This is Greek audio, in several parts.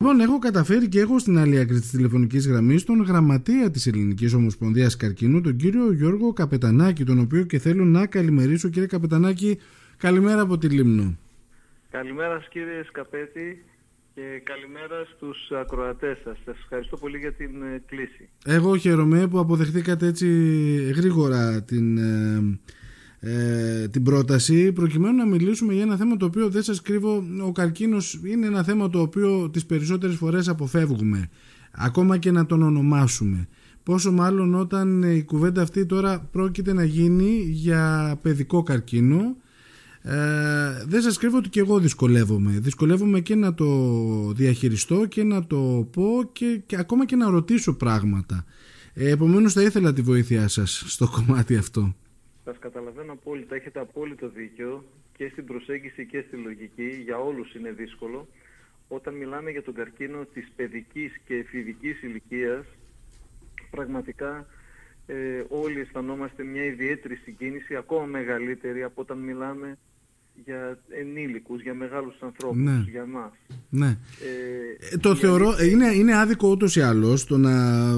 Λοιπόν, έχω καταφέρει και έχω στην άλλη άκρη της τηλεφωνικής γραμμής τον γραμματέα της Ελληνικής Ομοσπονδίας Καρκίνου, τον κύριο Γιώργο Καπετανάκη, τον οποίο και θέλω να καλημερίσω. Κύριε Καπετανάκη, καλημέρα από τη Λίμνο. Καλημέρα κύριε Σκαπέτη και καλημέρα στους ακροατές σας. Σας ευχαριστώ πολύ για την ε, κλίση. Εγώ χαίρομαι που αποδεχτήκατε έτσι γρήγορα την, ε, ε, την πρόταση προκειμένου να μιλήσουμε για ένα θέμα το οποίο δεν σας κρύβω ο καρκίνος είναι ένα θέμα το οποίο τις περισσότερες φορές αποφεύγουμε ακόμα και να τον ονομάσουμε πόσο μάλλον όταν η κουβέντα αυτή τώρα πρόκειται να γίνει για παιδικό καρκίνο ε, δεν σας κρύβω ότι και εγώ δυσκολεύομαι. Δυσκολεύομαι και να το διαχειριστώ και να το πω και, και ακόμα και να ρωτήσω πράγματα. Ε, επομένως θα ήθελα τη βοήθειά σας στο κομμάτι αυτό. Σας καταλαβαίνω απόλυτα, έχετε απόλυτο δίκιο και στην προσέγγιση και στη λογική, για όλους είναι δύσκολο. Όταν μιλάμε για τον καρκίνο της παιδικής και εφηβικής ηλικίας, πραγματικά ε, όλοι αισθανόμαστε μια ιδιαίτερη συγκίνηση, ακόμα μεγαλύτερη από όταν μιλάμε για ενήλικους, για μεγάλους ανθρώπους, ναι. για μας. Ναι. Ε, ε το θεωρώ, είναι, είναι άδικο ούτως ή άλλως το να,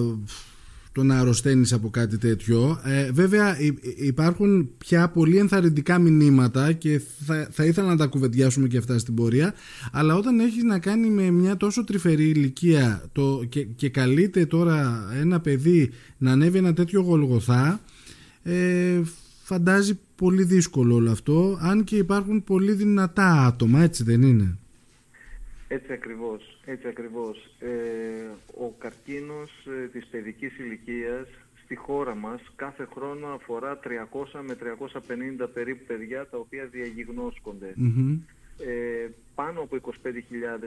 το να αρρωσταίνεις από κάτι τέτοιο. Ε, βέβαια υπάρχουν πια πολύ ενθαρρυντικά μηνύματα και θα, θα ήθελα να τα κουβεντιάσουμε και αυτά στην πορεία, αλλά όταν έχεις να κάνει με μια τόσο τρυφερή ηλικία το, και, και καλείται τώρα ένα παιδί να ανέβει ένα τέτοιο γολγοθά, ε, φαντάζει πολύ δύσκολο όλο αυτό, αν και υπάρχουν πολύ δυνατά άτομα, έτσι δεν είναι; Έτσι ακριβώς, έτσι ακριβώς. Ε, ο καρκίνος ε, της παιδικής ηλικίας στη χώρα μας κάθε χρόνο αφορά 300 με 350 περίπου παιδιά τα οποία Ε, πάνω από 25.000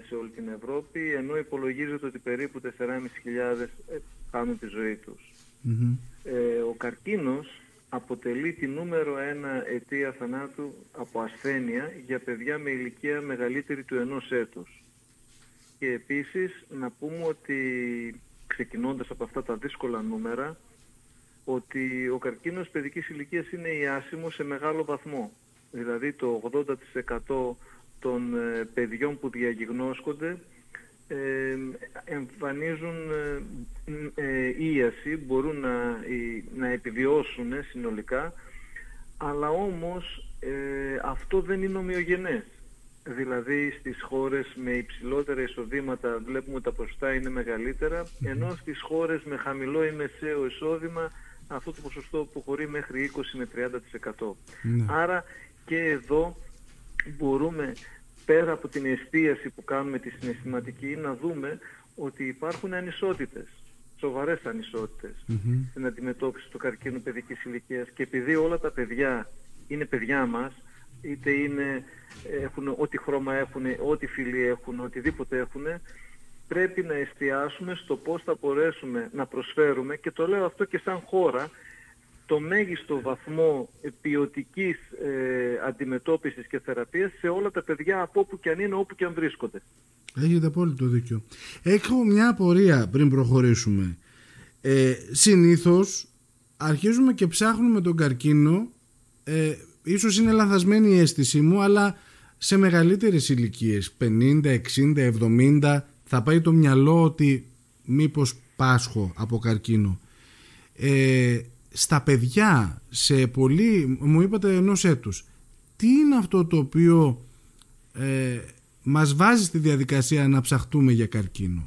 σε όλη την Ευρώπη, ενώ υπολογίζεται ότι περίπου 4.500 ε, χάνουν τη ζωή τους. Ε, ο καρκίνος αποτελεί τη νούμερο ένα αιτία θανάτου από ασθένεια για παιδιά με ηλικία μεγαλύτερη του ενός έτους. Και επίσης να πούμε ότι ξεκινώντας από αυτά τα δύσκολα νούμερα ότι ο καρκίνος παιδικής ηλικίας είναι ιάσιμο σε μεγάλο βαθμό. Δηλαδή το 80% των ε, παιδιών που διαγιγνώσκονται ε, εμφανίζουν ε, ε, ίαση, μπορούν να, να επιβιώσουν συνολικά, αλλά όμως αυτό δεν είναι ομοιογενές. Δηλαδή στις χώρες με υψηλότερα εισοδήματα βλέπουμε ότι τα ποσοστά είναι μεγαλύτερα, ενώ στις χώρες με χαμηλό ή μεσαίο εισόδημα αυτό το ποσοστό αποχωρεί μέχρι 20 με 30%. Ναι. Άρα και εδώ μπορούμε πέρα από την εστίαση που κάνουμε τη συναισθηματική να δούμε ότι υπάρχουν ανισότητες, σοβαρές στην αντιμετώπιση του καρκίνου παιδικής ηλικίας και επειδή όλα τα παιδιά είναι παιδιά μας, είτε είναι, έχουν ό,τι χρώμα έχουν, ό,τι φιλή έχουν, οτιδήποτε έχουν, πρέπει να εστιάσουμε στο πώς θα μπορέσουμε να προσφέρουμε και το λέω αυτό και σαν χώρα το μέγιστο βαθμό ποιοτικής ε, αντιμετώπισης και θεραπείας σε όλα τα παιδιά από όπου και αν είναι, όπου και αν βρίσκονται. Έχετε απόλυτο δίκιο. Έχω μια απορία πριν προχωρήσουμε. Ε, συνήθως αρχίζουμε και ψάχνουμε τον καρκίνο, ε, ίσως είναι λανθασμένη η αίσθησή μου, αλλά σε μεγαλύτερες ηλικίες, 50, 60, 70, θα πάει το μυαλό ότι μήπως πάσχω από καρκίνο. Ε, στα παιδιά σε πολύ, μου είπατε ενός έτους, τι είναι αυτό το οποίο ε, μας βάζει στη διαδικασία να ψαχτούμε για καρκίνο;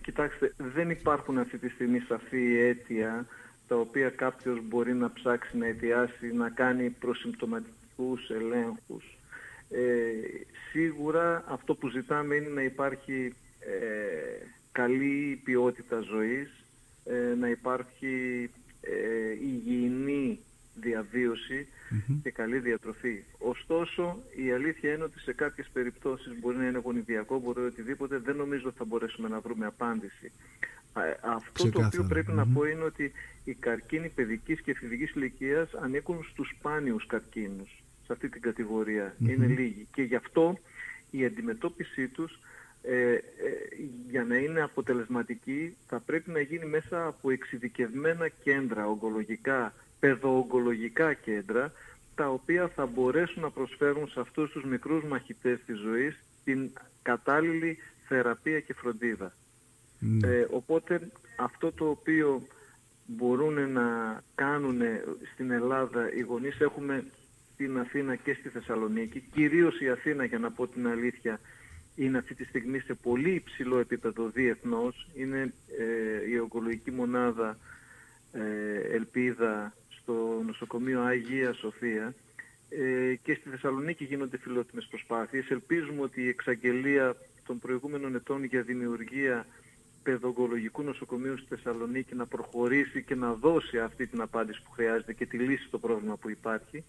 Κοιτάξτε, δεν υπάρχουν αυτή τη στιγμή σαφή αίτια τα οποία κάποιος μπορεί να ψάξει να αιτιάσει, να κάνει προσυμπτωματικούς ελέγχους. Ε, σίγουρα αυτό που ζητάμε είναι να υπάρχει ε, καλή ποιότητα ζωής, ε, να υπάρχει ε, υγιεινή και καλή διατροφή. Ωστόσο, η αλήθεια είναι ότι σε κάποιες περιπτώσεις μπορεί να είναι γονιδιακό, μπορεί οτιδήποτε, δεν νομίζω ότι θα μπορέσουμε να βρούμε απάντηση. Αυτό το οποίο πρέπει να πω είναι ότι οι καρκίνοι παιδικής και εφηβικής ηλικίας ανήκουν στους σπάνιους καρκίνους. Σε αυτή την κατηγορία. Είναι λίγοι. Και γι' αυτό η αντιμετώπιση τους ε, ε, για να είναι αποτελεσματική θα πρέπει να γίνει μέσα από εξειδικευμένα κέντρα ογκολογικά, παιδοογκολογικά κέντρα τα οποία θα μπορέσουν να προσφέρουν σε αυτούς τους μικρούς μαχητές της ζωής την κατάλληλη θεραπεία και φροντίδα. Ναι. Ε, οπότε αυτό το οποίο μπορούν να κάνουν στην Ελλάδα οι γονείς έχουμε στην Αθήνα και στη Θεσσαλονίκη, κυρίως η Αθήνα για να πω την αλήθεια είναι αυτή τη στιγμή σε πολύ υψηλό επίπεδο διεθνώς, είναι ε, η ογκολογική μονάδα ε, Ελπίδα στο νοσοκομείο Αγία Σοφία ε, και στη Θεσσαλονίκη γίνονται φιλότιμες προσπάθειες. Ελπίζουμε ότι η εξαγγελία των προηγούμενων ετών για δημιουργία παιδογκολογικού νοσοκομείου στη Θεσσαλονίκη να προχωρήσει και να δώσει αυτή την απάντηση που χρειάζεται και τη λύση στο πρόβλημα που υπάρχει.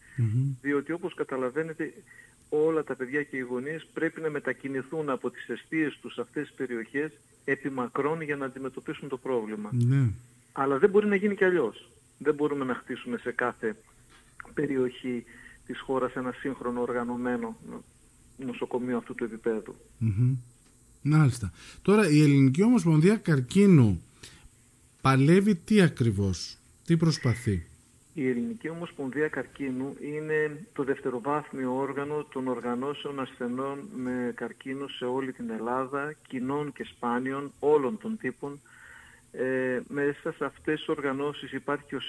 Διότι όπως καταλαβαίνετε όλα τα παιδιά και οι γονείς πρέπει να μετακινηθούν από τις αιστείες τους σε αυτές τις περιοχές επί μακρόν για να αντιμετωπίσουν το πρόβλημα. Ναι. Αλλά δεν μπορεί να γίνει κι αλλιώς. Δεν μπορούμε να χτίσουμε σε κάθε περιοχή της χώρας ένα σύγχρονο οργανωμένο νοσοκομείο αυτού του επίπεδου. Μάλιστα. Τώρα η Ελληνική Ομοσπονδία Καρκίνου παλεύει τι ακριβώς, τι προσπαθεί; Η Ελληνική Ομοσπονδία Καρκίνου είναι το δευτεροβάθμιο όργανο των οργανώσεων ασθενών με καρκίνο σε όλη την Ελλάδα, κοινών και σπάνιων, όλων των τύπων, ε, μέσα σε αυτές τις οργανώσεις υπάρχει και ο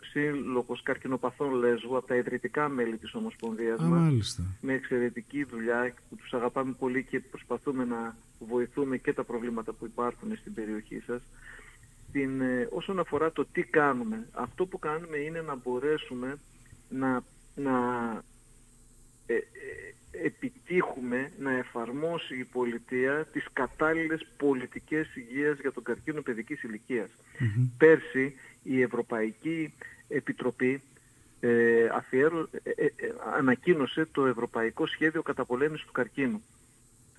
Σύλλογος Καρκινοπαθών Λέσβου από τα ιδρυτικά μέλη της Ομοσπονδίας Α, μας με εξαιρετική δουλειά που τους αγαπάμε πολύ και προσπαθούμε να βοηθούμε και τα προβλήματα που υπάρχουν στην περιοχή σας. Την, ε, όσον αφορά το τι κάνουμε, αυτό που κάνουμε είναι να μπορέσουμε να, να ε, ε επιτύχουμε να εφαρμόσει η πολιτεία τις κατάλληλες πολιτικές υγείας για τον καρκίνο παιδικής Πέρσι η Ευρωπαϊκή Επιτροπή ε, αφιέρω, ε, ε, ανακοίνωσε το Ευρωπαϊκό Σχέδιο Καταπολέμησης του Καρκίνου.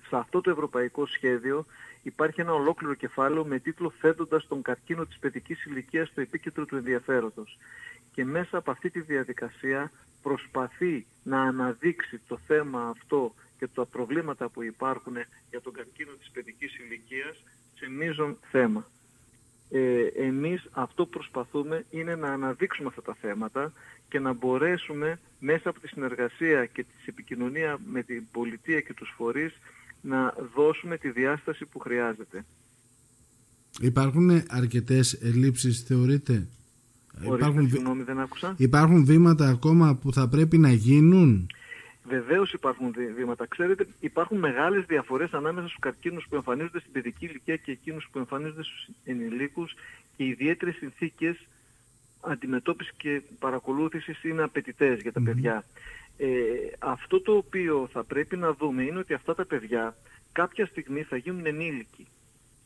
Σε αυτό το Ευρωπαϊκό Σχέδιο υπάρχει ένα ολόκληρο κεφάλαιο με τίτλο «Θέτοντας τον καρκίνο της παιδικής ηλικίας στο επίκεντρο του ενδιαφέροντος». Και μέσα από αυτή τη διαδικασία προσπαθεί να αναδείξει το θέμα αυτό και τα προβλήματα που υπάρχουν για τον καρκίνο της παιδικής ηλικίας σε μείζον θέμα. Ε, εμείς αυτό που προσπαθούμε είναι να αναδείξουμε αυτά τα θέματα και να μπορέσουμε μέσα από τη συνεργασία και τη επικοινωνία με την πολιτεία και τους φορείς να δώσουμε τη διάσταση που χρειάζεται. Υπάρχουν αρκετές ελλείψεις θεωρείτε; Υπάρχουν, συγγνώμη, δεν άκουσα. Υπάρχουν βήματα ακόμα που θα πρέπει να γίνουν; Βεβαίως υπάρχουν βήματα. Ξέρετε, υπάρχουν μεγάλες διαφορές ανάμεσα στους καρκίνους που εμφανίζονται στην παιδική ηλικία και εκείνους που εμφανίζονται στους ενηλίκους και ιδιαίτερες συνθήκες αντιμετώπισης και παρακολούθησης είναι απαιτητές για τα παιδιά. Ε, αυτό το οποίο θα πρέπει να δούμε είναι ότι αυτά τα παιδιά κάποια στιγμή θα γίνουν ενήλικοι.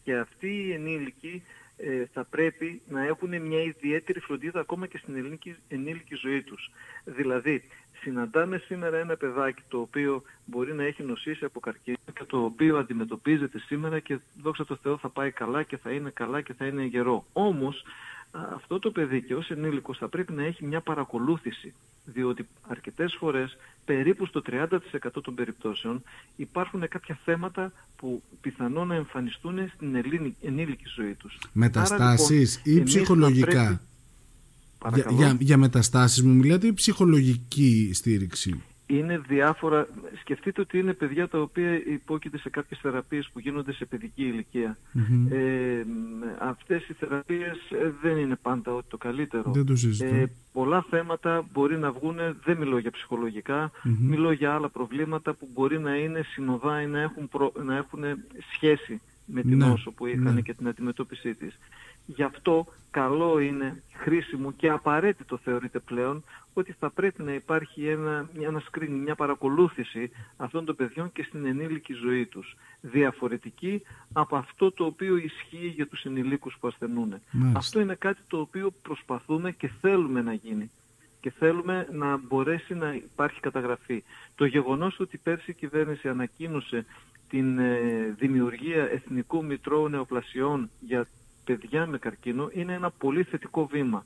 Και αυτοί οι ενήλικοι ε, θα πρέπει να έχουν μια ιδιαίτερη φροντίδα ακόμα και στην ελληνική, ενήλικη ζωή τους. Δηλαδή, συναντάμε σήμερα ένα παιδάκι το οποίο μπορεί να έχει νοσήσει από καρκίνο και το οποίο αντιμετωπίζεται σήμερα και δόξα τω Θεώ θα πάει καλά και θα είναι καλά και θα είναι γερό. Όμως αυτό το παιδί και ως ενήλικος θα πρέπει να έχει μια παρακολούθηση διότι αρκετές φορές, περίπου στο 30% των περιπτώσεων, υπάρχουν κάποια θέματα που πιθανόν να εμφανιστούν στην ενήλικη ζωή τους. Μεταστάσεις λοιπόν, ή ψυχολογικά; Για, για, για μεταστάσεις μου μιλάτε ή ψυχολογική στήριξη; Είναι διάφορα. Σκεφτείτε ότι είναι παιδιά τα οποία υπόκειται σε κάποιες θεραπείες που γίνονται σε παιδική Ε, αυτές οι θεραπείες ε, δεν είναι πάντα ότι το καλύτερο. Δεν το ε, πολλά θέματα μπορεί να βγουν, δεν μιλώ για ψυχολογικά, μιλώ για άλλα προβλήματα που μπορεί να είναι συνοδά ή να έχουν, να έχουν σχέση με την ναι, νόσο που είχαν ναι. και την αντιμετώπιση της. Γι' αυτό καλό είναι, χρήσιμο και απαραίτητο θεωρείται πλέον ότι θα πρέπει να υπάρχει ένα, ένα screening, μια παρακολούθηση αυτών των παιδιών και στην ενήλικη ζωή τους. Διαφορετική από αυτό το οποίο ισχύει για τους ενηλίκους που ασθενούν. Αυτό είναι κάτι το οποίο προσπαθούμε και θέλουμε να γίνει. Και θέλουμε να μπορέσει να υπάρχει καταγραφή. Το γεγονός ότι πέρσι η κυβέρνηση ανακοίνωσε την ε, δημιουργία Εθνικού Μητρώου Νεοπλασιών για παιδιά με καρκίνο είναι ένα πολύ θετικό βήμα.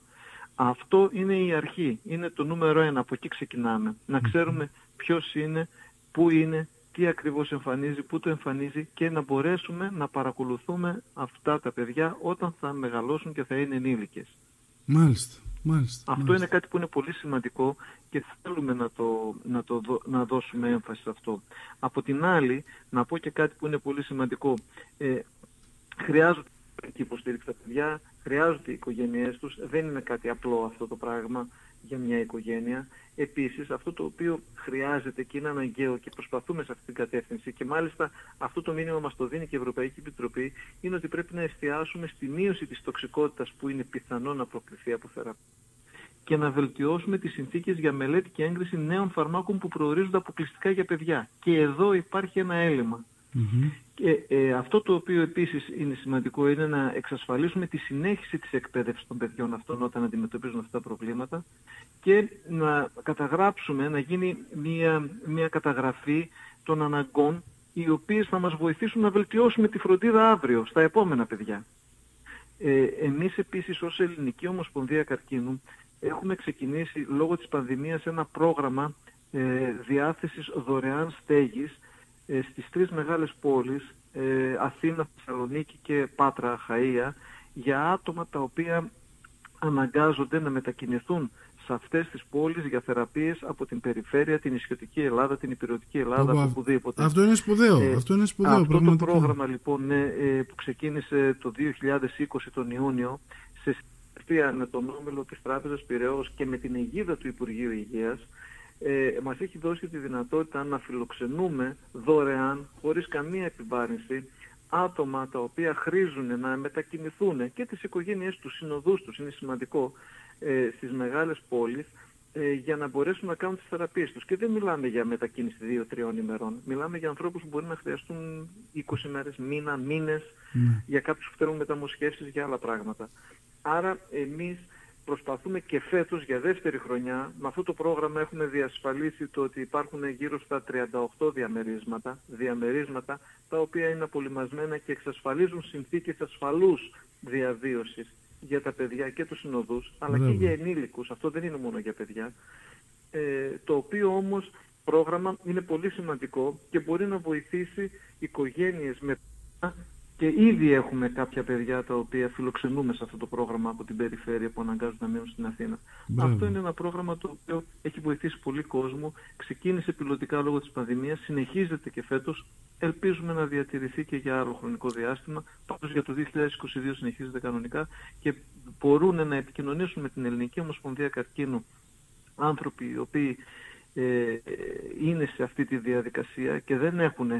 Αυτό είναι η αρχή, είναι το νούμερο ένα, από εκεί ξεκινάμε. Να ξέρουμε ποιος είναι, πού είναι, τι ακριβώς εμφανίζει, πού το εμφανίζει και να μπορέσουμε να παρακολουθούμε αυτά τα παιδιά όταν θα μεγαλώσουν και θα είναι ενήλικες. Μάλιστα. Μάλιστα, αυτό είναι κάτι που είναι πολύ σημαντικό και θέλουμε να, το, να, το, να δώσουμε έμφαση σε αυτό. Από την άλλη, να πω και κάτι που είναι πολύ σημαντικό. Ε, χρειάζονται υποστήριξη τα παιδιά, χρειάζονται οι οικογένειές τους. Δεν είναι κάτι απλό αυτό το πράγμα για μια οικογένεια. Επίσης, αυτό το οποίο χρειάζεται και είναι αναγκαίο και προσπαθούμε σε αυτή την κατεύθυνση και μάλιστα αυτό το μήνυμα μας το δίνει και η Ευρωπαϊκή Επιτροπή είναι ότι πρέπει να εστιάσουμε στη μείωση της τοξικότητας που είναι πιθανό να προκληθεί από θεραπεία και να βελτιώσουμε τις συνθήκες για μελέτη και έγκριση νέων φαρμάκων που προορίζονται αποκλειστικά για παιδιά. Και εδώ υπάρχει ένα έλλειμμα. Και ε, αυτό το οποίο επίσης είναι σημαντικό είναι να εξασφαλίσουμε τη συνέχιση της εκπαίδευσης των παιδιών αυτών όταν αντιμετωπίζουν αυτά τα προβλήματα και να καταγράψουμε, να γίνει μια, μια καταγραφή των αναγκών οι οποίες θα μας βοηθήσουν να βελτιώσουμε τη φροντίδα αύριο στα επόμενα παιδιά. Ε, εμείς επίσης ως Ελληνική Ομοσπονδία Καρκίνου έχουμε ξεκινήσει λόγω της πανδημίας ένα πρόγραμμα ε, διάθεσης δωρεάν στέγης ε, στις τρεις μεγάλες πόλεις, ε, Αθήνα, Θεσσαλονίκη και Πάτρα, Χαΐα, για άτομα τα οποία αναγκάζονται να μετακινηθούν σε αυτές τις πόλεις για θεραπείες από την περιφέρεια, την ισιωτική Ελλάδα, την υπηρετική Ελλάδα, από οπουδήποτε. Αυτό είναι σπουδαίο. Ε, αυτό είναι σπουδαίο αυτό το πρόγραμμα λοιπόν ε, που ξεκίνησε το 2020 τον Ιούνιο σε συνεργασία με τον Όμιλο της Τράπεζας Πυραιός και με την αιγίδα του Υπουργείου Υγείας ε, μας έχει δώσει τη δυνατότητα να φιλοξενούμε δωρεάν, χωρίς καμία επιβάρυνση, άτομα τα οποία χρήζουν να μετακινηθούν και τις οικογένειές τους, συνοδούς τους, είναι σημαντικό, ε, στις μεγάλες πόλεις, ε, για να μπορέσουν να κάνουν τις θεραπείες τους. Και δεν μιλάμε για μετακίνηση 2-3 ημερών. Μιλάμε για ανθρώπους που μπορεί να χρειαστούν 20 μέρες, μήνα, μήνες, ναι. για κάποιους που θέλουν μεταμοσχεύσεις, για άλλα πράγματα. Άρα εμείς προσπαθούμε και φέτος για δεύτερη χρονιά, με αυτό το πρόγραμμα έχουμε διασφαλίσει το ότι υπάρχουν γύρω στα 38 διαμερίσματα, διαμερίσματα τα οποία είναι απολυμασμένα και εξασφαλίζουν συνθήκες ασφαλούς διαβίωσης για τα παιδιά και τους συνοδούς, αλλά και για ενήλικους, αυτό δεν είναι μόνο για παιδιά, ε, το οποίο όμως πρόγραμμα είναι πολύ σημαντικό και μπορεί να βοηθήσει οικογένειες με και ήδη έχουμε κάποια παιδιά τα οποία φιλοξενούμε σε αυτό το πρόγραμμα από την περιφέρεια που αναγκάζονται να μείνουν στην Αθήνα. Αυτό είναι ένα πρόγραμμα το οποίο έχει βοηθήσει πολύ κόσμο. Ξεκίνησε πιλωτικά λόγω της πανδημίας, συνεχίζεται και φέτος. Ελπίζουμε να διατηρηθεί και για άλλο χρονικό διάστημα. Πάντως για το 2022 συνεχίζεται κανονικά και μπορούν να επικοινωνήσουν με την Ελληνική Ομοσπονδία Καρκίνου άνθρωποι οι οποίοι ε, ε είναι σε αυτή τη διαδικασία και δεν έχουν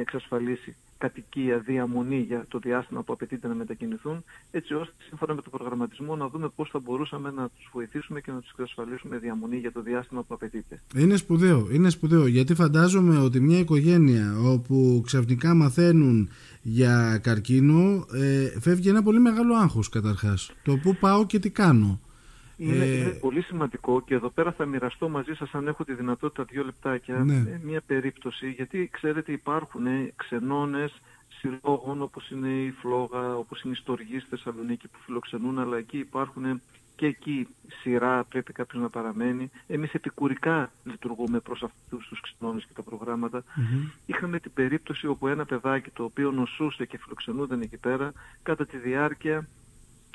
εξασφαλίσει κατοικία, διαμονή για το διάστημα που απαιτείται να μετακινηθούν, έτσι ώστε σύμφωνα με τον προγραμματισμό να δούμε πώς θα μπορούσαμε να τους βοηθήσουμε και να τους εξασφαλίσουμε διαμονή για το διάστημα που απαιτείται. Είναι σπουδαίο, είναι σπουδαίο, γιατί φαντάζομαι ότι μια οικογένεια όπου ξαφνικά μαθαίνουν για καρκίνο, ε, φεύγει ένα πολύ μεγάλο άγχος καταρχάς. Το πού πάω και τι κάνω. Είναι, ε... είναι πολύ σημαντικό και εδώ πέρα θα μοιραστώ μαζί σας αν έχω τη δυνατότητα δύο λεπτάκια ναι. Ε, μια περίπτωση γιατί ξέρετε υπάρχουν ξενώνες συλλόγων όπως είναι η Φλόγα, όπως είναι η Στοργή στη Θεσσαλονίκη που φιλοξενούν αλλά εκεί υπάρχουν και εκεί σειρά πρέπει κάποιος να παραμένει. Εμείς επικουρικά λειτουργούμε προς αυτούς τους ξενώνες και τα προγραμματα Είχαμε την περίπτωση όπου ένα παιδάκι το οποίο νοσούσε και φιλοξενούνταν εκεί πέρα κατά τη διάρκεια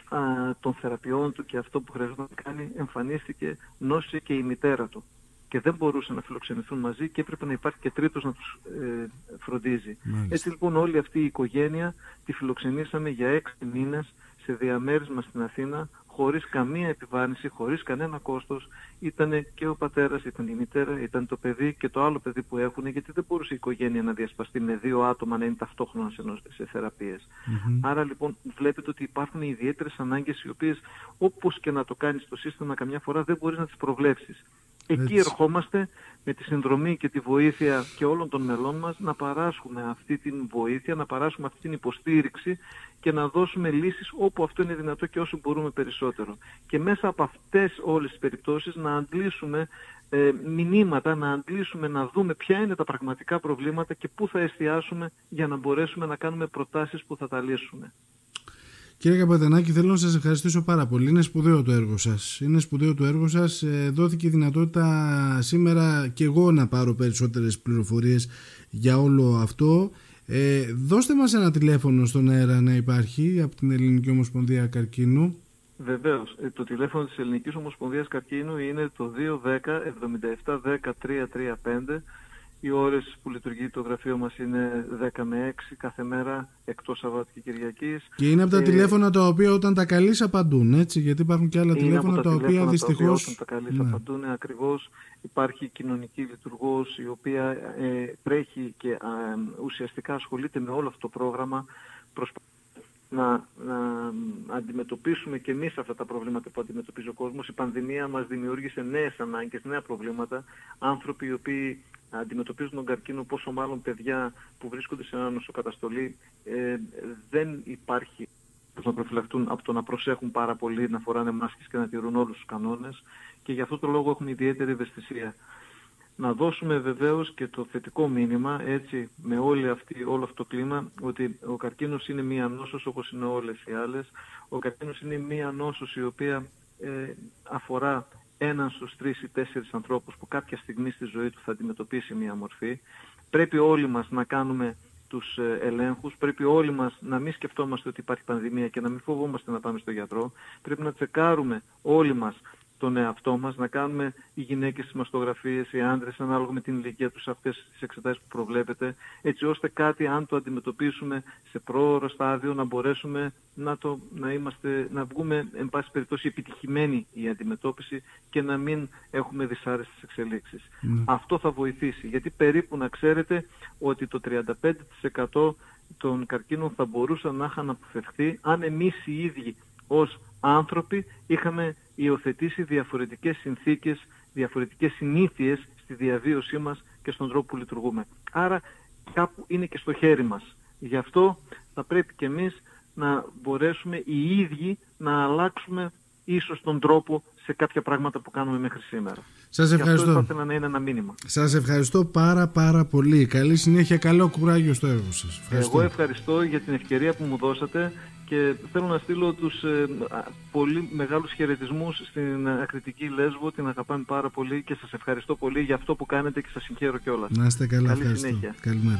α, των θεραπείων του και αυτό που χρειαζόταν να κάνει εμφανίστηκε νόση και η μητέρα του και δεν μπορούσαν να φιλοξενηθούν μαζί και έπρεπε να υπάρχει και τρίτος να τους ε, φροντίζει. Έτσι λοιπόν όλη αυτή η οικογένεια τη φιλοξενήσαμε για έξι μήνες σε διαμέρισμα στην Αθήνα χωρίς καμία επιβάρυνση, χωρίς κανένα κόστος. Ήταν και ο πατέρας, ήταν η μητέρα, ήταν το παιδί και το άλλο παιδί που έχουν, γιατί δεν μπορούσε η οικογένεια να διασπαστεί με δύο άτομα να είναι ταυτόχρονα σε, σε θεραπείες. Άρα λοιπόν βλέπετε ότι υπάρχουν ιδιαίτερες ανάγκες οι οποίες όπως και να το κάνεις το σύστημα καμιά φορά δεν μπορείς να τις προβλέψεις. Εκεί ερχόμαστε με τη συνδρομή και τη βοήθεια και όλων των μελών μας να παράσχουμε αυτή την βοήθεια, να παράσχουμε αυτή την υποστήριξη και να δώσουμε λύσεις όπου αυτό είναι δυνατό και όσο μπορούμε περισσότερο. Και μέσα από αυτές όλες τις περιπτώσεις να αντλήσουμε ε, μηνύματα, να αντλήσουμε, να δούμε ποια είναι τα πραγματικά προβλήματα και πού θα εστιάσουμε για να μπορέσουμε να κάνουμε προτάσεις που θα τα λύσουμε. Κύριε Καπατανάκη, θέλω να σας ευχαριστήσω πάρα πολύ. Είναι σπουδαίο το έργο σας. Είναι σπουδαίο το έργο σας. Ε, δόθηκε η δυνατότητα σήμερα και εγώ να πάρω περισσότερες πληροφορίες για όλο αυτό. Ε, δώστε μας ένα τηλέφωνο στον αέρα να υπάρχει από την Ελληνική Ομοσπονδία Καρκίνου. Βεβαίως. Ε, το τηλέφωνο της Ελληνικής Ομοσπονδίας Καρκίνου είναι το 210 77 10 335 οι ώρες που λειτουργεί το γραφείο μας είναι 10 με 6 κάθε μέρα εκτός Σαββάτου και Κυριακής. Και είναι από τα ε, τηλέφωνα τα οποία όταν τα καλείς απαντούν, έτσι, γιατί υπάρχουν και άλλα τηλέφωνα τα, τα οποία δυστυχώς... όταν τα καλείς ναι. απαντούν, ακριβώς υπάρχει κοινωνική λειτουργός η οποία ε, τρέχει και ουσιαστικά ασχολείται με όλο αυτό το πρόγραμμα να, να αντιμετωπίσουμε και εμείς αυτά τα προβλήματα που αντιμετωπίζει ο κόσμος. Η πανδημία μας δημιούργησε νέες ανάγκες, νέα προβλήματα. Άνθρωποι οι οποίοι αντιμετωπίζουν τον καρκίνο, πόσο μάλλον παιδιά που βρίσκονται σε ένα νοσοκαταστολή, ε, δεν υπάρχει να προφυλακτούν από το να προσέχουν πάρα πολύ, να φοράνε μάσκες και να τηρούν όλους τους κανόνες και γι' αυτό το λόγο έχουν ιδιαίτερη ευαισθησία να δώσουμε βεβαίως και το θετικό μήνυμα έτσι με όλη αυτή, όλο αυτό το κλίμα ότι ο καρκίνος είναι μία νόσος όπως είναι όλες οι άλλες. Ο καρκίνος είναι μία νόσος η οποία ε, αφορά έναν στους τρεις ή τέσσερις ανθρώπους που κάποια στιγμή στη ζωή του θα αντιμετωπίσει μία μορφή. Πρέπει όλοι μας να κάνουμε τους ε, ελέγχους, πρέπει όλοι μας να μην σκεφτόμαστε ότι υπάρχει πανδημία και να μην φοβόμαστε να πάμε στο γιατρό. Πρέπει να τσεκάρουμε όλοι μας τον εαυτό μας, να κάνουμε οι γυναίκες τις μαστογραφίες, οι άντρες ανάλογα με την ηλικία τους αυτές τις εξετάσεις που προβλέπετε, έτσι ώστε κάτι αν το αντιμετωπίσουμε σε πρόωρο στάδιο να μπορέσουμε να, το, να, είμαστε, να βγούμε εν πάση περιπτώσει επιτυχημένοι η αντιμετώπιση και να μην έχουμε δυσάρεστες εξελίξεις. Ναι. Αυτό θα βοηθήσει, γιατί περίπου να ξέρετε ότι το 35% των καρκίνων θα μπορούσαν να είχαν αποφευχθεί αν εμείς οι ίδιοι ως άνθρωποι είχαμε υιοθετήσει διαφορετικές συνθήκες, διαφορετικές συνήθειες στη διαβίωσή μας και στον τρόπο που λειτουργούμε. Άρα κάπου είναι και στο χέρι μας. Γι' αυτό θα πρέπει και εμείς να μπορέσουμε οι ίδιοι να αλλάξουμε ίσως τον τρόπο σε κάποια πράγματα που κάνουμε μέχρι σήμερα. Σας ευχαριστώ. Και αυτό θα ήθελα να είναι ένα μήνυμα. Σας ευχαριστώ πάρα πάρα πολύ. Καλή συνέχεια, καλό κουράγιο στο έργο σας. Εγώ ευχαριστώ για την ευκαιρία που μου δώσατε και θέλω να στείλω τους ε, πολύ μεγάλους χαιρετισμούς στην ακριτική Λέσβο, την αγαπάμε πάρα πολύ και σας ευχαριστώ πολύ για αυτό που κάνετε και σας συγχαίρω κιόλας. Να είστε καλά, Καλή ευχαριστώ. Συνέχεια. Καλημέρα.